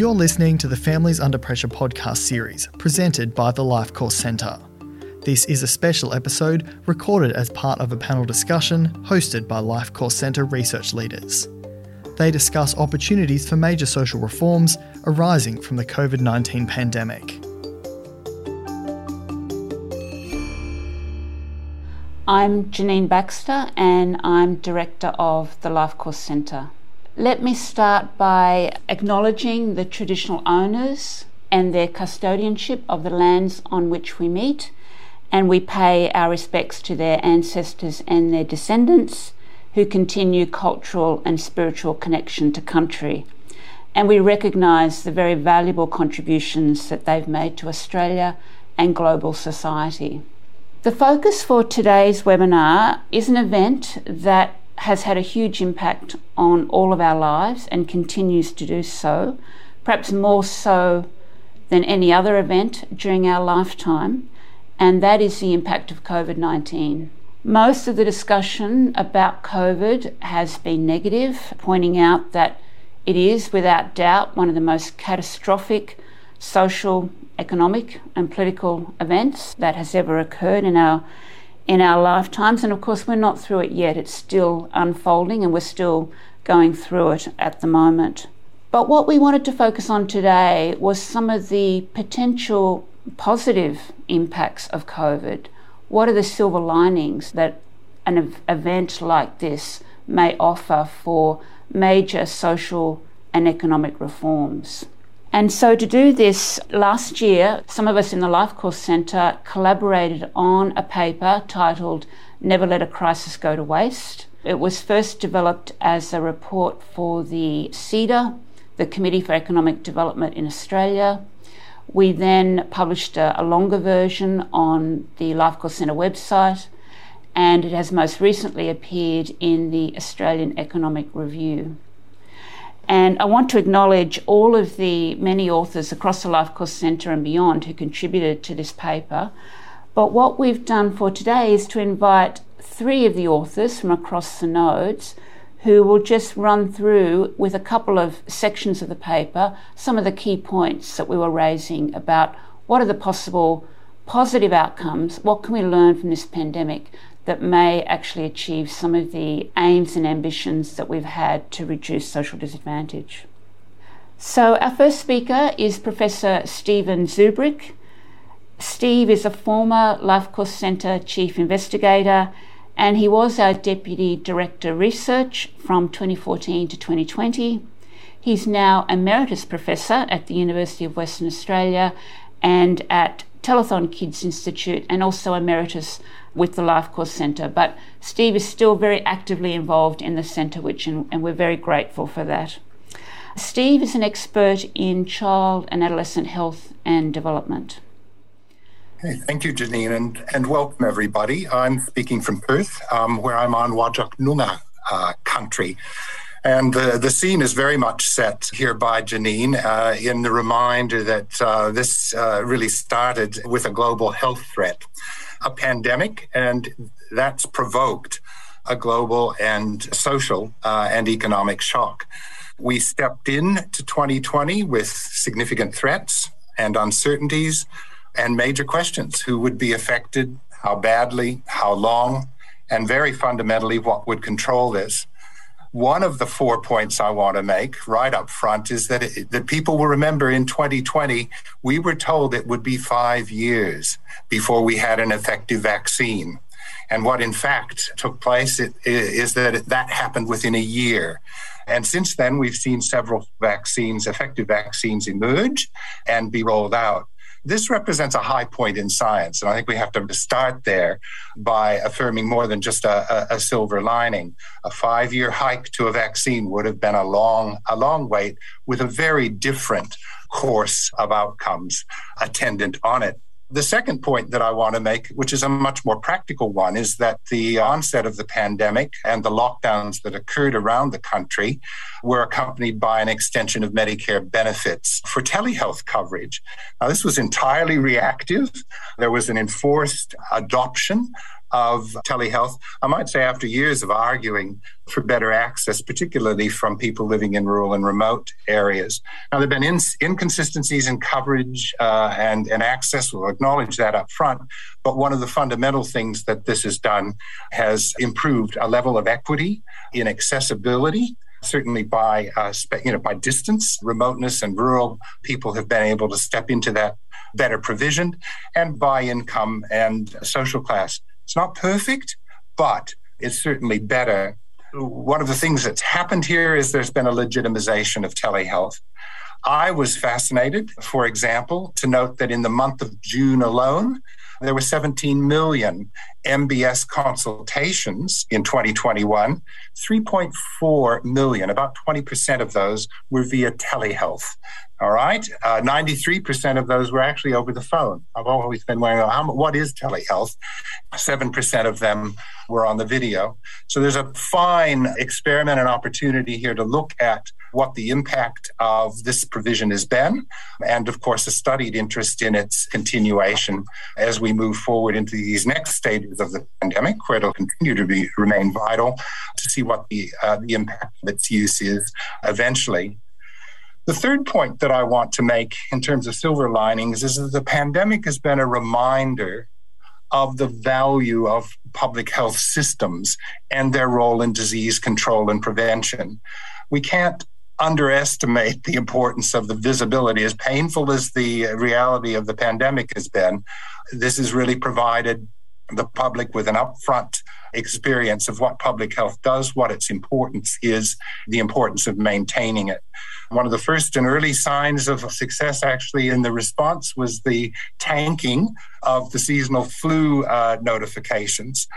You're listening to the Families Under Pressure podcast series presented by the Life Course Centre. This is a special episode recorded as part of a panel discussion hosted by Life Course Centre research leaders. They discuss opportunities for major social reforms arising from the COVID 19 pandemic. I'm Janeen Baxter and I'm Director of the Life Course Centre. Let me start by acknowledging the traditional owners and their custodianship of the lands on which we meet, and we pay our respects to their ancestors and their descendants who continue cultural and spiritual connection to country. And we recognise the very valuable contributions that they've made to Australia and global society. The focus for today's webinar is an event that has had a huge impact on all of our lives and continues to do so, perhaps more so than any other event during our lifetime, and that is the impact of COVID 19. Most of the discussion about COVID has been negative, pointing out that it is without doubt one of the most catastrophic social, economic, and political events that has ever occurred in our in our lifetimes. And of course, we're not through it yet. It's still unfolding and we're still going through it at the moment. But what we wanted to focus on today was some of the potential positive impacts of COVID. What are the silver linings that an event like this may offer for major social and economic reforms? And so, to do this, last year, some of us in the Life Course Centre collaborated on a paper titled Never Let a Crisis Go to Waste. It was first developed as a report for the CEDA, the Committee for Economic Development in Australia. We then published a, a longer version on the Life Course Centre website, and it has most recently appeared in the Australian Economic Review. And I want to acknowledge all of the many authors across the Life Course Centre and beyond who contributed to this paper. But what we've done for today is to invite three of the authors from across the nodes who will just run through with a couple of sections of the paper some of the key points that we were raising about what are the possible positive outcomes, what can we learn from this pandemic that may actually achieve some of the aims and ambitions that we've had to reduce social disadvantage. So, our first speaker is Professor Stephen Zubrick. Steve is a former Life Course Centre Chief Investigator and he was our Deputy Director Research from 2014 to 2020. He's now Emeritus Professor at the University of Western Australia and at Telethon Kids Institute and also Emeritus with the Life Course Centre. But Steve is still very actively involved in the centre, which and, and we're very grateful for that. Steve is an expert in child and adolescent health and development. Hey, thank you, Janeen, and, and welcome everybody. I'm speaking from Perth, um, where I'm on Whadjuk Noongar uh, country. And the, the scene is very much set here by Janeen uh, in the reminder that uh, this uh, really started with a global health threat a pandemic, and that's provoked a global and social uh, and economic shock. We stepped in to 2020 with significant threats and uncertainties and major questions who would be affected, how badly, how long, and very fundamentally, what would control this. One of the four points I want to make right up front is that, it, that people will remember in 2020, we were told it would be five years before we had an effective vaccine. And what in fact took place is that that happened within a year. And since then, we've seen several vaccines, effective vaccines, emerge and be rolled out. This represents a high point in science. And I think we have to start there by affirming more than just a, a, a silver lining. A five year hike to a vaccine would have been a long, a long wait with a very different course of outcomes attendant on it. The second point that I want to make, which is a much more practical one, is that the onset of the pandemic and the lockdowns that occurred around the country were accompanied by an extension of Medicare benefits for telehealth coverage. Now, this was entirely reactive. There was an enforced adoption of telehealth. I might say after years of arguing for better access, particularly from people living in rural and remote areas. Now, there have been inconsistencies in coverage uh, and, and access. We'll acknowledge that up front. But one of the fundamental things that this has done has improved a level of equity in accessibility certainly by uh, you know by distance, remoteness, and rural people have been able to step into that better provisioned, and by income and social class. It's not perfect, but it's certainly better. One of the things that's happened here is there's been a legitimization of telehealth. I was fascinated, for example, to note that in the month of June alone, there were 17 million MBS consultations in 2021. 3.4 million, about 20% of those were via telehealth. All right. Uh, 93% of those were actually over the phone. I've always been wondering, how, what is telehealth? 7% of them were on the video. So there's a fine experiment and opportunity here to look at what the impact of this provision has been, and of course, a studied interest in its continuation as we move forward into these next stages of the pandemic, where it'll continue to be remain vital to see what the uh, the impact of its use is eventually. The third point that I want to make in terms of silver linings is that the pandemic has been a reminder of the value of public health systems and their role in disease control and prevention. We can't underestimate the importance of the visibility. As painful as the reality of the pandemic has been, this has really provided the public with an upfront experience of what public health does, what its importance is, the importance of maintaining it. One of the first and early signs of success, actually, in the response was the tanking of the seasonal flu uh, notifications.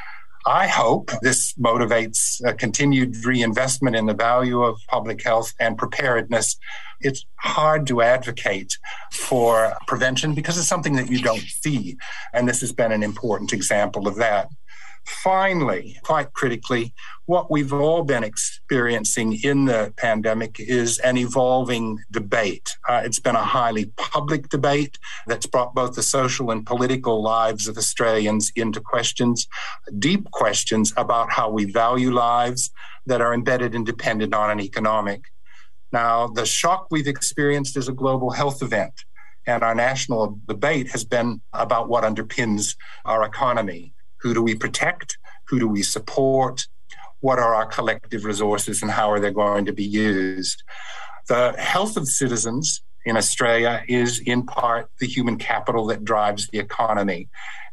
I hope this motivates continued reinvestment in the value of public health and preparedness. It's hard to advocate for prevention because it's something that you don't see. And this has been an important example of that. Finally, quite critically, what we've all been experiencing in the pandemic is an evolving debate. Uh, it's been a highly public debate that's brought both the social and political lives of Australians into questions, deep questions about how we value lives that are embedded and dependent on an economic. Now, the shock we've experienced is a global health event, and our national debate has been about what underpins our economy. Who do we protect? Who do we support? What are our collective resources and how are they going to be used? The health of citizens in Australia is in part the human capital that drives the economy.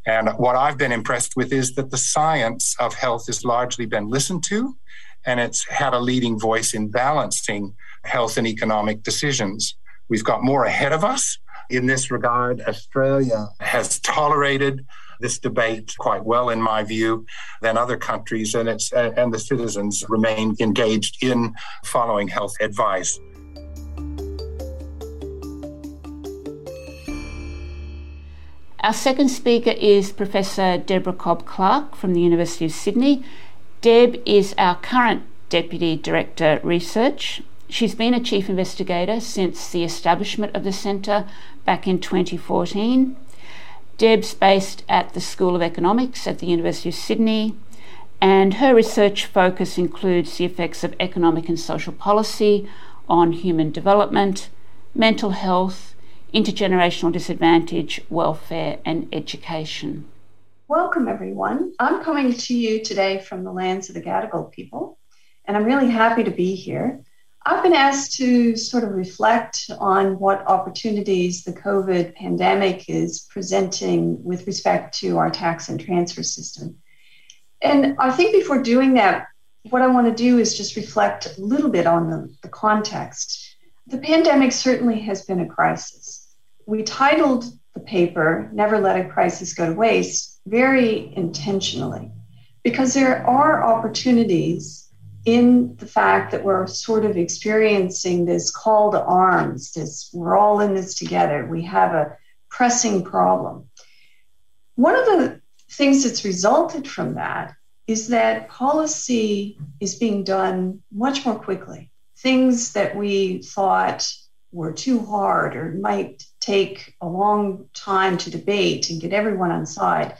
And what I've been impressed with is that the science of health has largely been listened to and it's had a leading voice in balancing health and economic decisions. We've got more ahead of us in this regard. Australia has tolerated this debate quite well, in my view, than other countries, and it's and the citizens remain engaged in following health advice. Our second speaker is Professor Deborah Cobb Clark from the University of Sydney. Deb is our current Deputy Director Research. She's been a Chief Investigator since the establishment of the Centre back in 2014. Deb's based at the School of Economics at the University of Sydney, and her research focus includes the effects of economic and social policy on human development, mental health, intergenerational disadvantage, welfare, and education. Welcome, everyone. I'm coming to you today from the lands of the Gadigal people, and I'm really happy to be here. I've been asked to sort of reflect on what opportunities the COVID pandemic is presenting with respect to our tax and transfer system. And I think before doing that, what I want to do is just reflect a little bit on the, the context. The pandemic certainly has been a crisis. We titled the paper, Never Let a Crisis Go to Waste, very intentionally, because there are opportunities in the fact that we're sort of experiencing this call to arms, this we're all in this together. We have a pressing problem. One of the things that's resulted from that is that policy is being done much more quickly. Things that we thought were too hard or might take a long time to debate and get everyone on side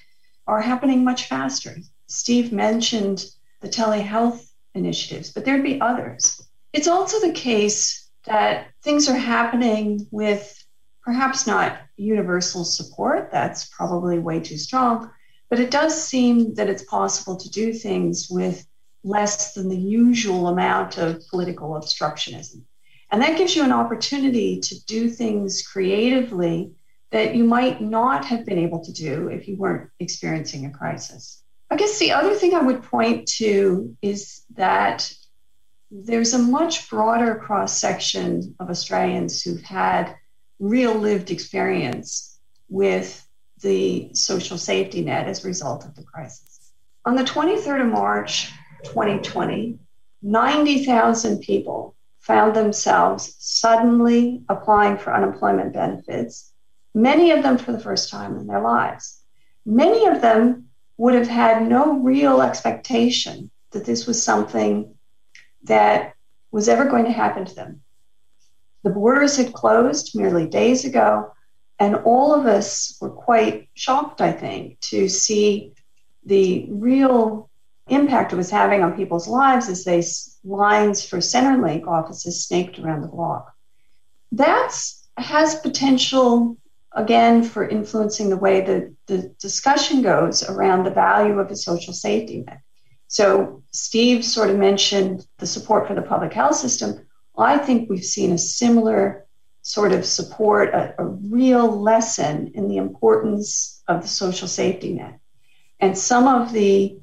are happening much faster. Steve mentioned the telehealth initiatives, but there'd be others. It's also the case that things are happening with perhaps not universal support, that's probably way too strong, but it does seem that it's possible to do things with less than the usual amount of political obstructionism. And that gives you an opportunity to do things creatively that you might not have been able to do if you weren't experiencing a crisis. I guess the other thing I would point to is that there's a much broader cross section of Australians who've had real lived experience with the social safety net as a result of the crisis. On the 23rd of March 2020, 90,000 people found themselves suddenly applying for unemployment benefits, many of them for the first time in their lives. Many of them would have had no real expectation that this was something that was ever going to happen to them. The borders had closed merely days ago, and all of us were quite shocked, I think, to see the real impact it was having on people's lives as they lines for Centrelink offices snaked around the block. That has potential again for influencing the way that the discussion goes around the value of a social safety net. So Steve sort of mentioned the support for the public health system. I think we've seen a similar sort of support, a, a real lesson in the importance of the social safety net. And some of the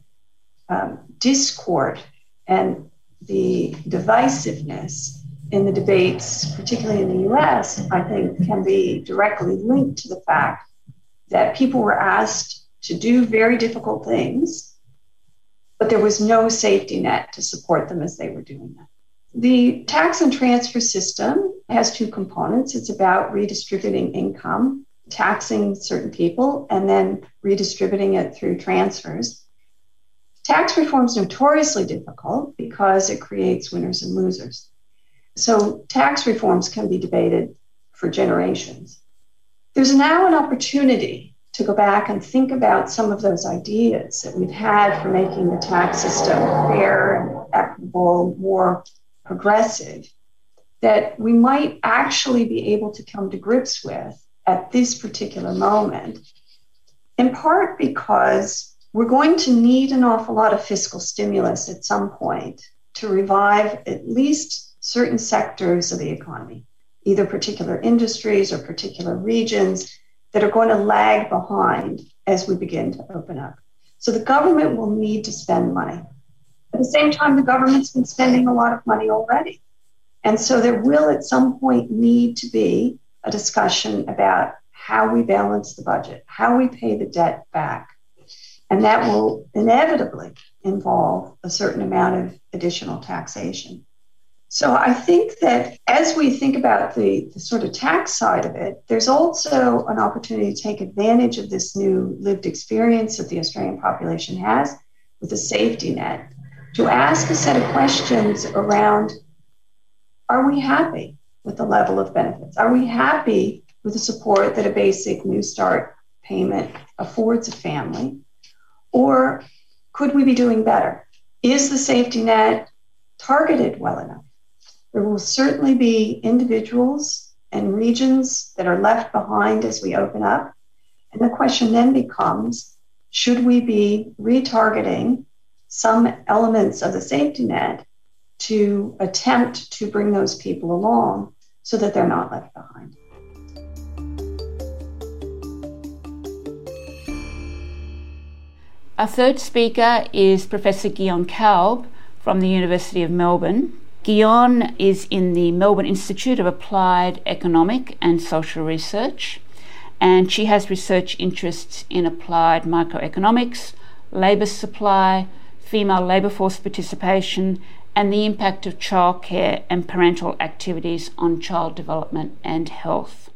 um, discord and the divisiveness in the debates, particularly in the US, I think can be directly linked to the fact that people were asked to do very difficult things, but there was no safety net to support them as they were doing that. The tax and transfer system has two components. It's about redistributing income, taxing certain people, and then redistributing it through transfers. Tax reform is notoriously difficult because it creates winners and losers. So, tax reforms can be debated for generations. There's now an opportunity to go back and think about some of those ideas that we've had for making the tax system fair and equitable, more progressive that we might actually be able to come to grips with at this particular moment, in part because we're going to need an awful lot of fiscal stimulus at some point to revive at least certain sectors of the economy, either particular industries or particular regions that are going to lag behind as we begin to open up. So the government will need to spend money. At the same time, the government's been spending a lot of money already. And so there will at some point need to be a discussion about how we balance the budget, how we pay the debt back. And that will inevitably involve a certain amount of additional taxation. So I think that as we think about the, the, sort of tax side of it, there's also an opportunity to take advantage of this new lived experience that the Australian population has with a safety net to ask a set of questions around are we happy with the level of benefits? Are we happy with the support that a basic Newstart payment affords a family? Or could we be doing better? Is the safety net targeted well enough? There will certainly be individuals and regions that are left behind as we open up. And the question then becomes should we be retargeting some elements of the safety net to attempt to bring those people along so that they're not left behind. Our third speaker is Professor Guyonne Kalb from the University of Melbourne. Guyonne is in the Melbourne Institute of Applied Economic and Social Research, and she has research interests in applied microeconomics, labour supply, female labour force participation, and the impact of childcare and parental activities on child development and health.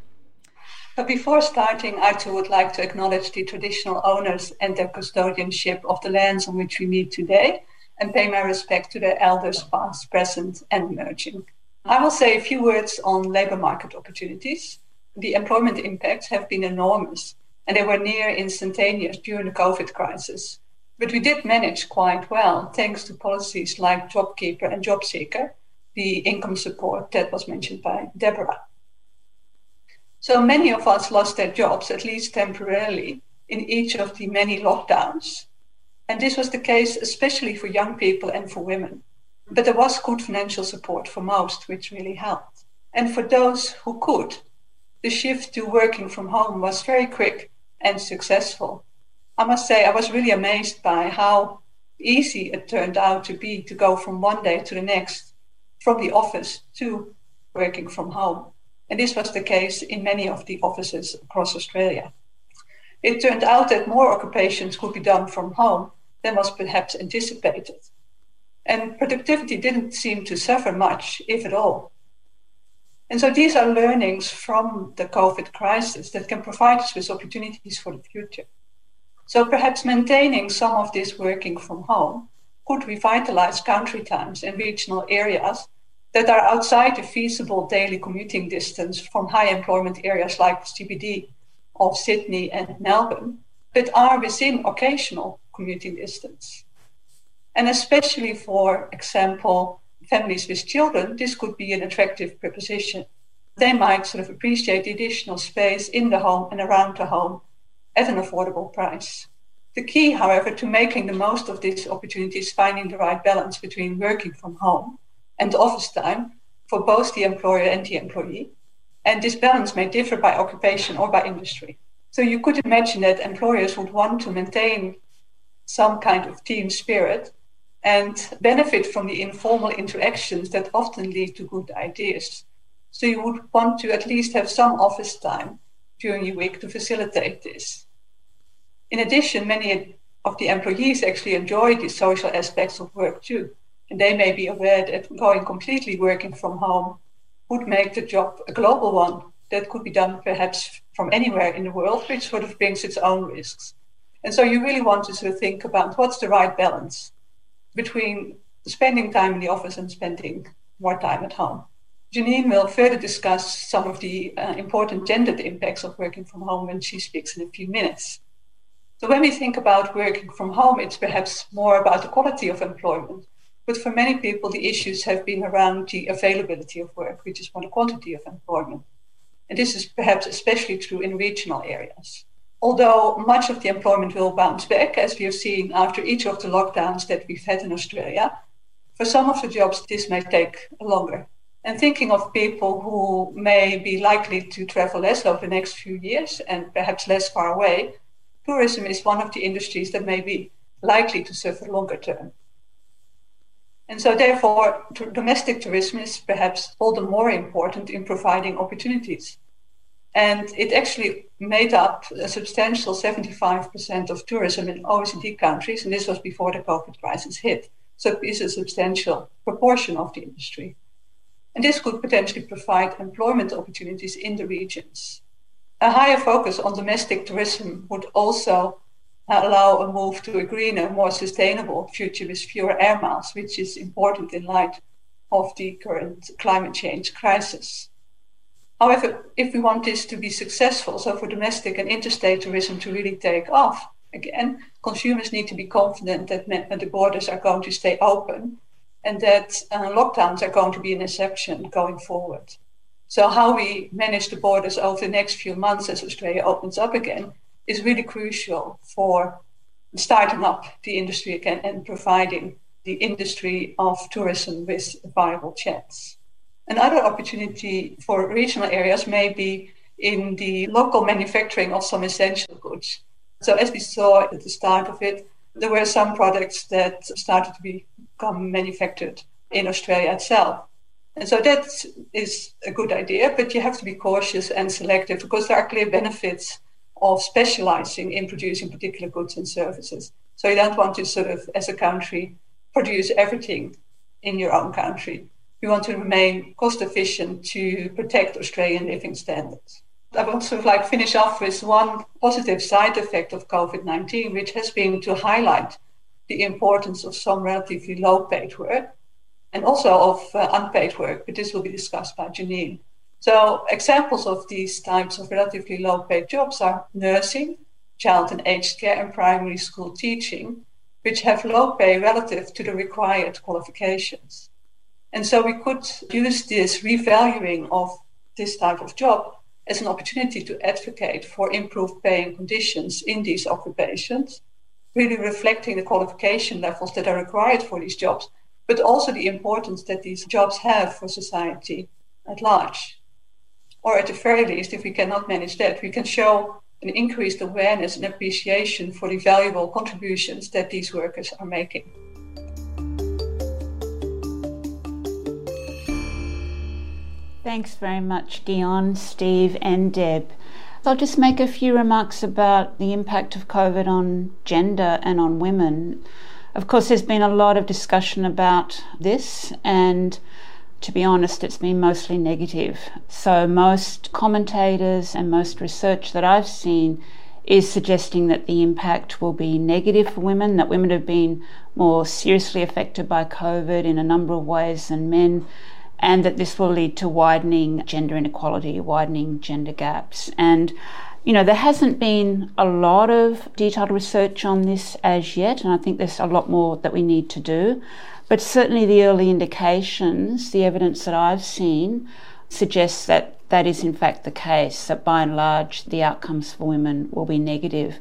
But before starting, I too would like to acknowledge the traditional owners and their custodianship of the lands on which we meet today and pay my respect to their elders past, present, and emerging. I will say a few words on labour market opportunities. The employment impacts have been enormous and they were near instantaneous during the COVID crisis. But we did manage quite well thanks to policies like JobKeeper and JobSeeker, the income support that was mentioned by Deborah. So many of us lost their jobs, at least temporarily, in each of the many lockdowns. And this was the case especially for young people and for women. But there was good financial support for most, which really helped. And for those who could, the shift to working from home was very quick and successful. I must say, I was really amazed by how easy it turned out to be to go from one day to the next from the office to working from home. And this was the case in many of the offices across Australia. It turned out that more occupations could be done from home than was perhaps anticipated. And productivity didn't seem to suffer much, if at all. And so these are learnings from the COVID crisis that can provide us with opportunities for the future. So perhaps maintaining some of this working from home could revitalize country towns and regional areas that are outside the feasible daily commuting distance from high employment areas like CBD of Sydney and Melbourne, but are within occasional commuting distance. And especially for example, families with children, this could be an attractive proposition. They might sort of appreciate the additional space in the home and around the home at an affordable price. The key, however, to making the most of this opportunity is finding the right balance between working from home and office time for both the employer and the employee. And this balance may differ by occupation or by industry. So you could imagine that employers would want to maintain some kind of team spirit and benefit from the informal interactions that often lead to good ideas. So you would want to at least have some office time during your week to facilitate this. In addition, many of the employees actually enjoy the social aspects of work too. And they may be aware that going completely working from home would make the job a global one that could be done perhaps from anywhere in the world, which sort of brings its own risks. And so you really want to sort of think about what's the right balance between spending time in the office and spending more time at home. Janeen will further discuss some of the uh, important gendered impacts of working from home when she speaks in a few minutes. So, when we think about working from home, it's perhaps more about the quality of employment. But for many people, the issues have been around the availability of work, which is more the quantity of employment. And this is perhaps especially true in regional areas although much of the employment will bounce back, as we have seen after each of the lockdowns that we've had in Australia, for some of the jobs this may take longer. And thinking of people who may be likely to travel less over the next few years and perhaps less far away, tourism is one of the industries that may be likely to suffer longer term. And so, therefore, domestic tourism is perhaps all the more important in providing opportunities and it actually made up a substantial 75% of tourism in OECD countries, and this was before the COVID crisis hit. So it is a substantial proportion of the industry. And this could potentially provide employment opportunities in the regions. A higher focus on domestic tourism would also allow a move to a greener, more sustainable future with fewer air miles, which is important in light of the current climate change crisis. However, if we want this to be successful, so for domestic and interstate tourism to really take off, again, consumers need to be confident that the borders are going to stay open and that uh, lockdowns are going to be an exception going forward. So, how we manage the borders over the next few months as Australia opens up again is really crucial for starting up the industry again and providing the industry of tourism with viable chance. Another opportunity for regional areas may be in the local manufacturing of some essential goods. So, as we saw at the start of it, there were some products that started to become manufactured in Australia itself. And so that is a good idea, but you have to be cautious and selective because there are clear benefits of specializing in producing particular goods and services. So you don't want to sort of, as a country, produce everything in your own country we want to remain cost efficient to protect Australian living standards. I want to like finish off with one positive side effect of COVID-19, which has been to highlight the importance of some relatively low paid work and also of uh, unpaid work, but this will be discussed by Janeen. So, examples of these types of relatively low paid jobs are nursing, child and aged care, and primary school teaching, which have low pay relative to the required qualifications. And so, we could use this revaluing of this type of job as an opportunity to advocate for improved pay and conditions in these occupations, really reflecting the qualification levels that are required for these jobs, but also the importance that these jobs have for society at large or at the very least, if we cannot manage that, we can show an increased awareness and appreciation for the valuable contributions that these workers are making. Thanks very much, Guyonne, Steve, and Deb. I'll just make a few remarks about the impact of COVID on gender and on women. Of course, there's been a lot of discussion about this, and to be honest, it's been mostly negative. So, most commentators and most research that I've seen is suggesting that the impact will be negative for women, that women have been more seriously affected by COVID in a number of ways than men, and that this will lead to widening gender inequality, widening gender gaps. And you know, there hasn't been a lot of detailed research on this as yet, and I think there's a lot more that we need to do. But certainly the early indications, the evidence that I've seen, suggests that that is in fact the case, that by and large the outcomes for women will be negative.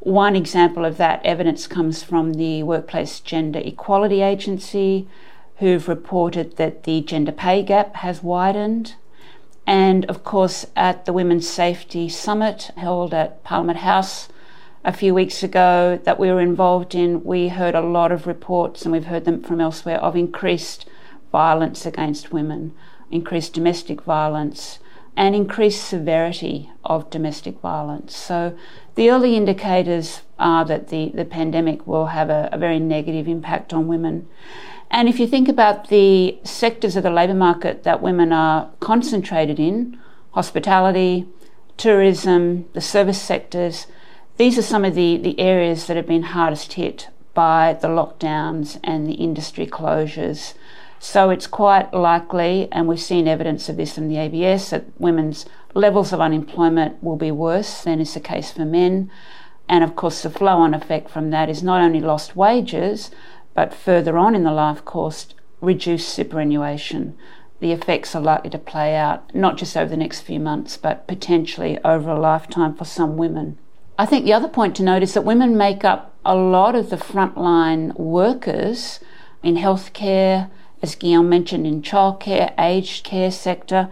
One example of that evidence comes from the Workplace Gender Equality Agency, who've reported that the gender pay gap has widened. And of course, at the Women's Safety Summit held at Parliament House a few weeks ago that we were involved in, we heard a lot of reports, and we've heard them from elsewhere, of increased violence against women, increased domestic violence, and increased severity of domestic violence. So the early indicators are that the, the pandemic will have a, a very negative impact on women. And if you think about the sectors of the labour market that women are concentrated in, hospitality, tourism, the service sectors, these are some of the, the areas that have been hardest hit by the lockdowns and the industry closures. So it's quite likely, and we've seen evidence of this in the ABS, that women's levels of unemployment will be worse than is the case for men. And of course, the flow on effect from that is not only lost wages, but further on in the life course, reduced superannuation. The effects are likely to play out not just over the next few months, but potentially over a lifetime for some women. I think the other point to note is that women make up a lot of the frontline workers in healthcare, as Guyonne mentioned, in childcare, aged care sector.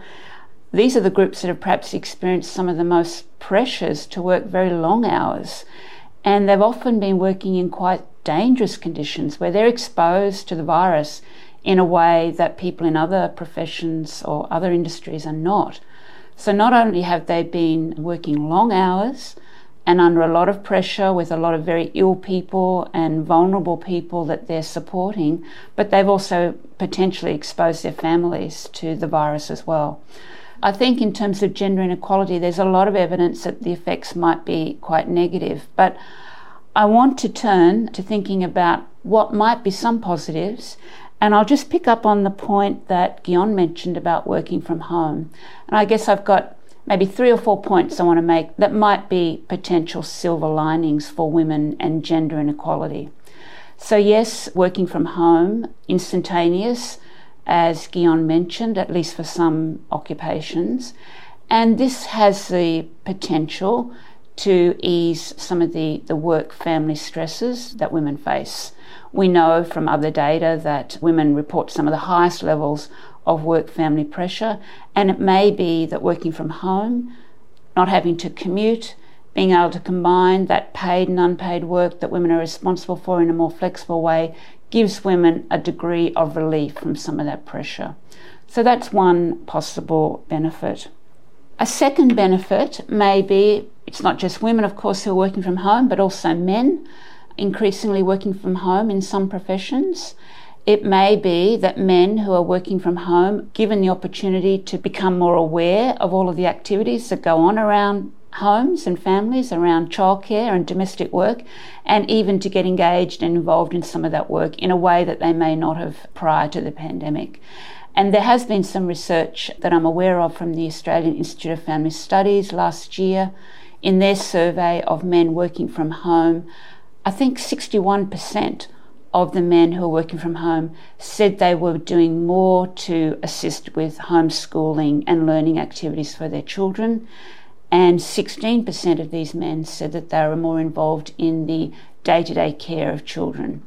These are the groups that have perhaps experienced some of the most pressures to work very long hours. And they've often been working in quite dangerous conditions where they're exposed to the virus in a way that people in other professions or other industries are not. So, not only have they been working long hours, and under a lot of pressure with a lot of very ill people and vulnerable people that they're supporting, but they've also potentially exposed their families to the virus as well. I think, in terms of gender inequality, there's a lot of evidence that the effects might be quite negative, but I want to turn to thinking about what might be some positives. And I'll just pick up on the point that Guyonne mentioned about working from home. And I guess I've got maybe three or four points I want to make that might be potential silver linings for women and gender inequality. So, yes, working from home, instantaneous, as Guyonne mentioned, at least for some occupations. And this has the potential to ease some of the, the work family stresses that women face. We know from other data that women report some of the highest levels of work family pressure, and it may be that working from home, not having to commute, being able to combine that paid and unpaid work that women are responsible for in a more flexible way gives women a degree of relief from some of that pressure. So that's one possible benefit. A second benefit may be it's not just women, of course, who are working from home, but also men increasingly working from home in some professions. It may be that men who are working from home, given the opportunity to become more aware of all of the activities that go on around homes and families, around childcare and domestic work, and even to get engaged and involved in some of that work in a way that they may not have prior to the pandemic. And there has been some research that I'm aware of from the Australian Institute of Family Studies last year in their survey of men working from home. I think 61% of the men who are working from home said they were doing more to assist with homeschooling and learning activities for their children. And 16% of these men said that they were more involved in the day to day care of children.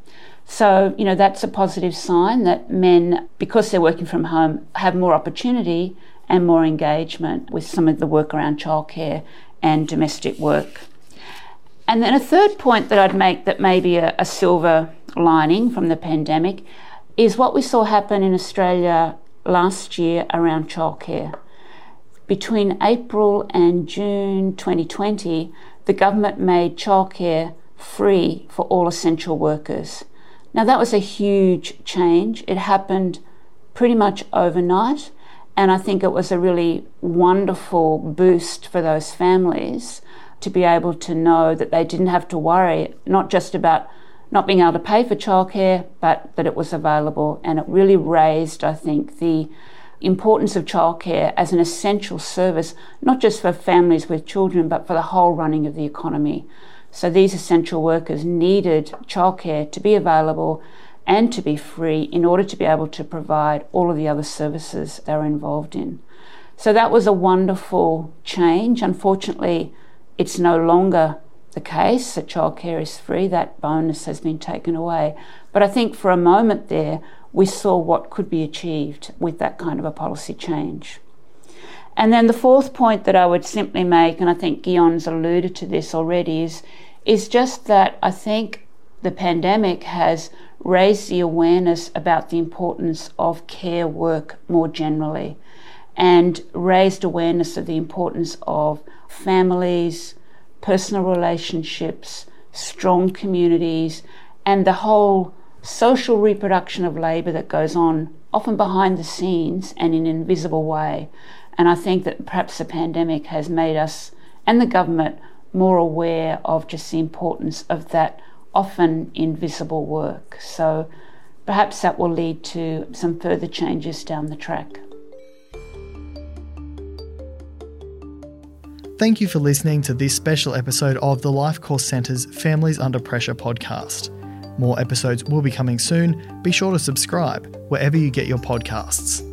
So, you know, that's a positive sign that men, because they're working from home, have more opportunity and more engagement with some of the work around childcare and domestic work. And then a third point that I'd make that may be a, a silver lining from the pandemic is what we saw happen in Australia last year around childcare. Between April and June 2020, the government made childcare free for all essential workers. Now, that was a huge change. It happened pretty much overnight, and I think it was a really wonderful boost for those families to be able to know that they didn't have to worry not just about not being able to pay for childcare, but that it was available. And it really raised, I think, the importance of childcare as an essential service, not just for families with children, but for the whole running of the economy. So these essential workers needed childcare to be available and to be free in order to be able to provide all of the other services they were involved in. So that was a wonderful change. Unfortunately, it's no longer the case that childcare is free. That bonus has been taken away. But I think for a moment there, we saw what could be achieved with that kind of a policy change. And then the fourth point that I would simply make, and I think Guyonne's alluded to this already, is, is just that I think the pandemic has raised the awareness about the importance of care work more generally and raised awareness of the importance of families, personal relationships, strong communities, and the whole social reproduction of labour that goes on, often behind the scenes and in an invisible way. And I think that perhaps the pandemic has made us and the government more aware of just the importance of that often invisible work. So perhaps that will lead to some further changes down the track. Thank you for listening to this special episode of the Life Course Centre's Families Under Pressure podcast. More episodes will be coming soon. Be sure to subscribe wherever you get your podcasts.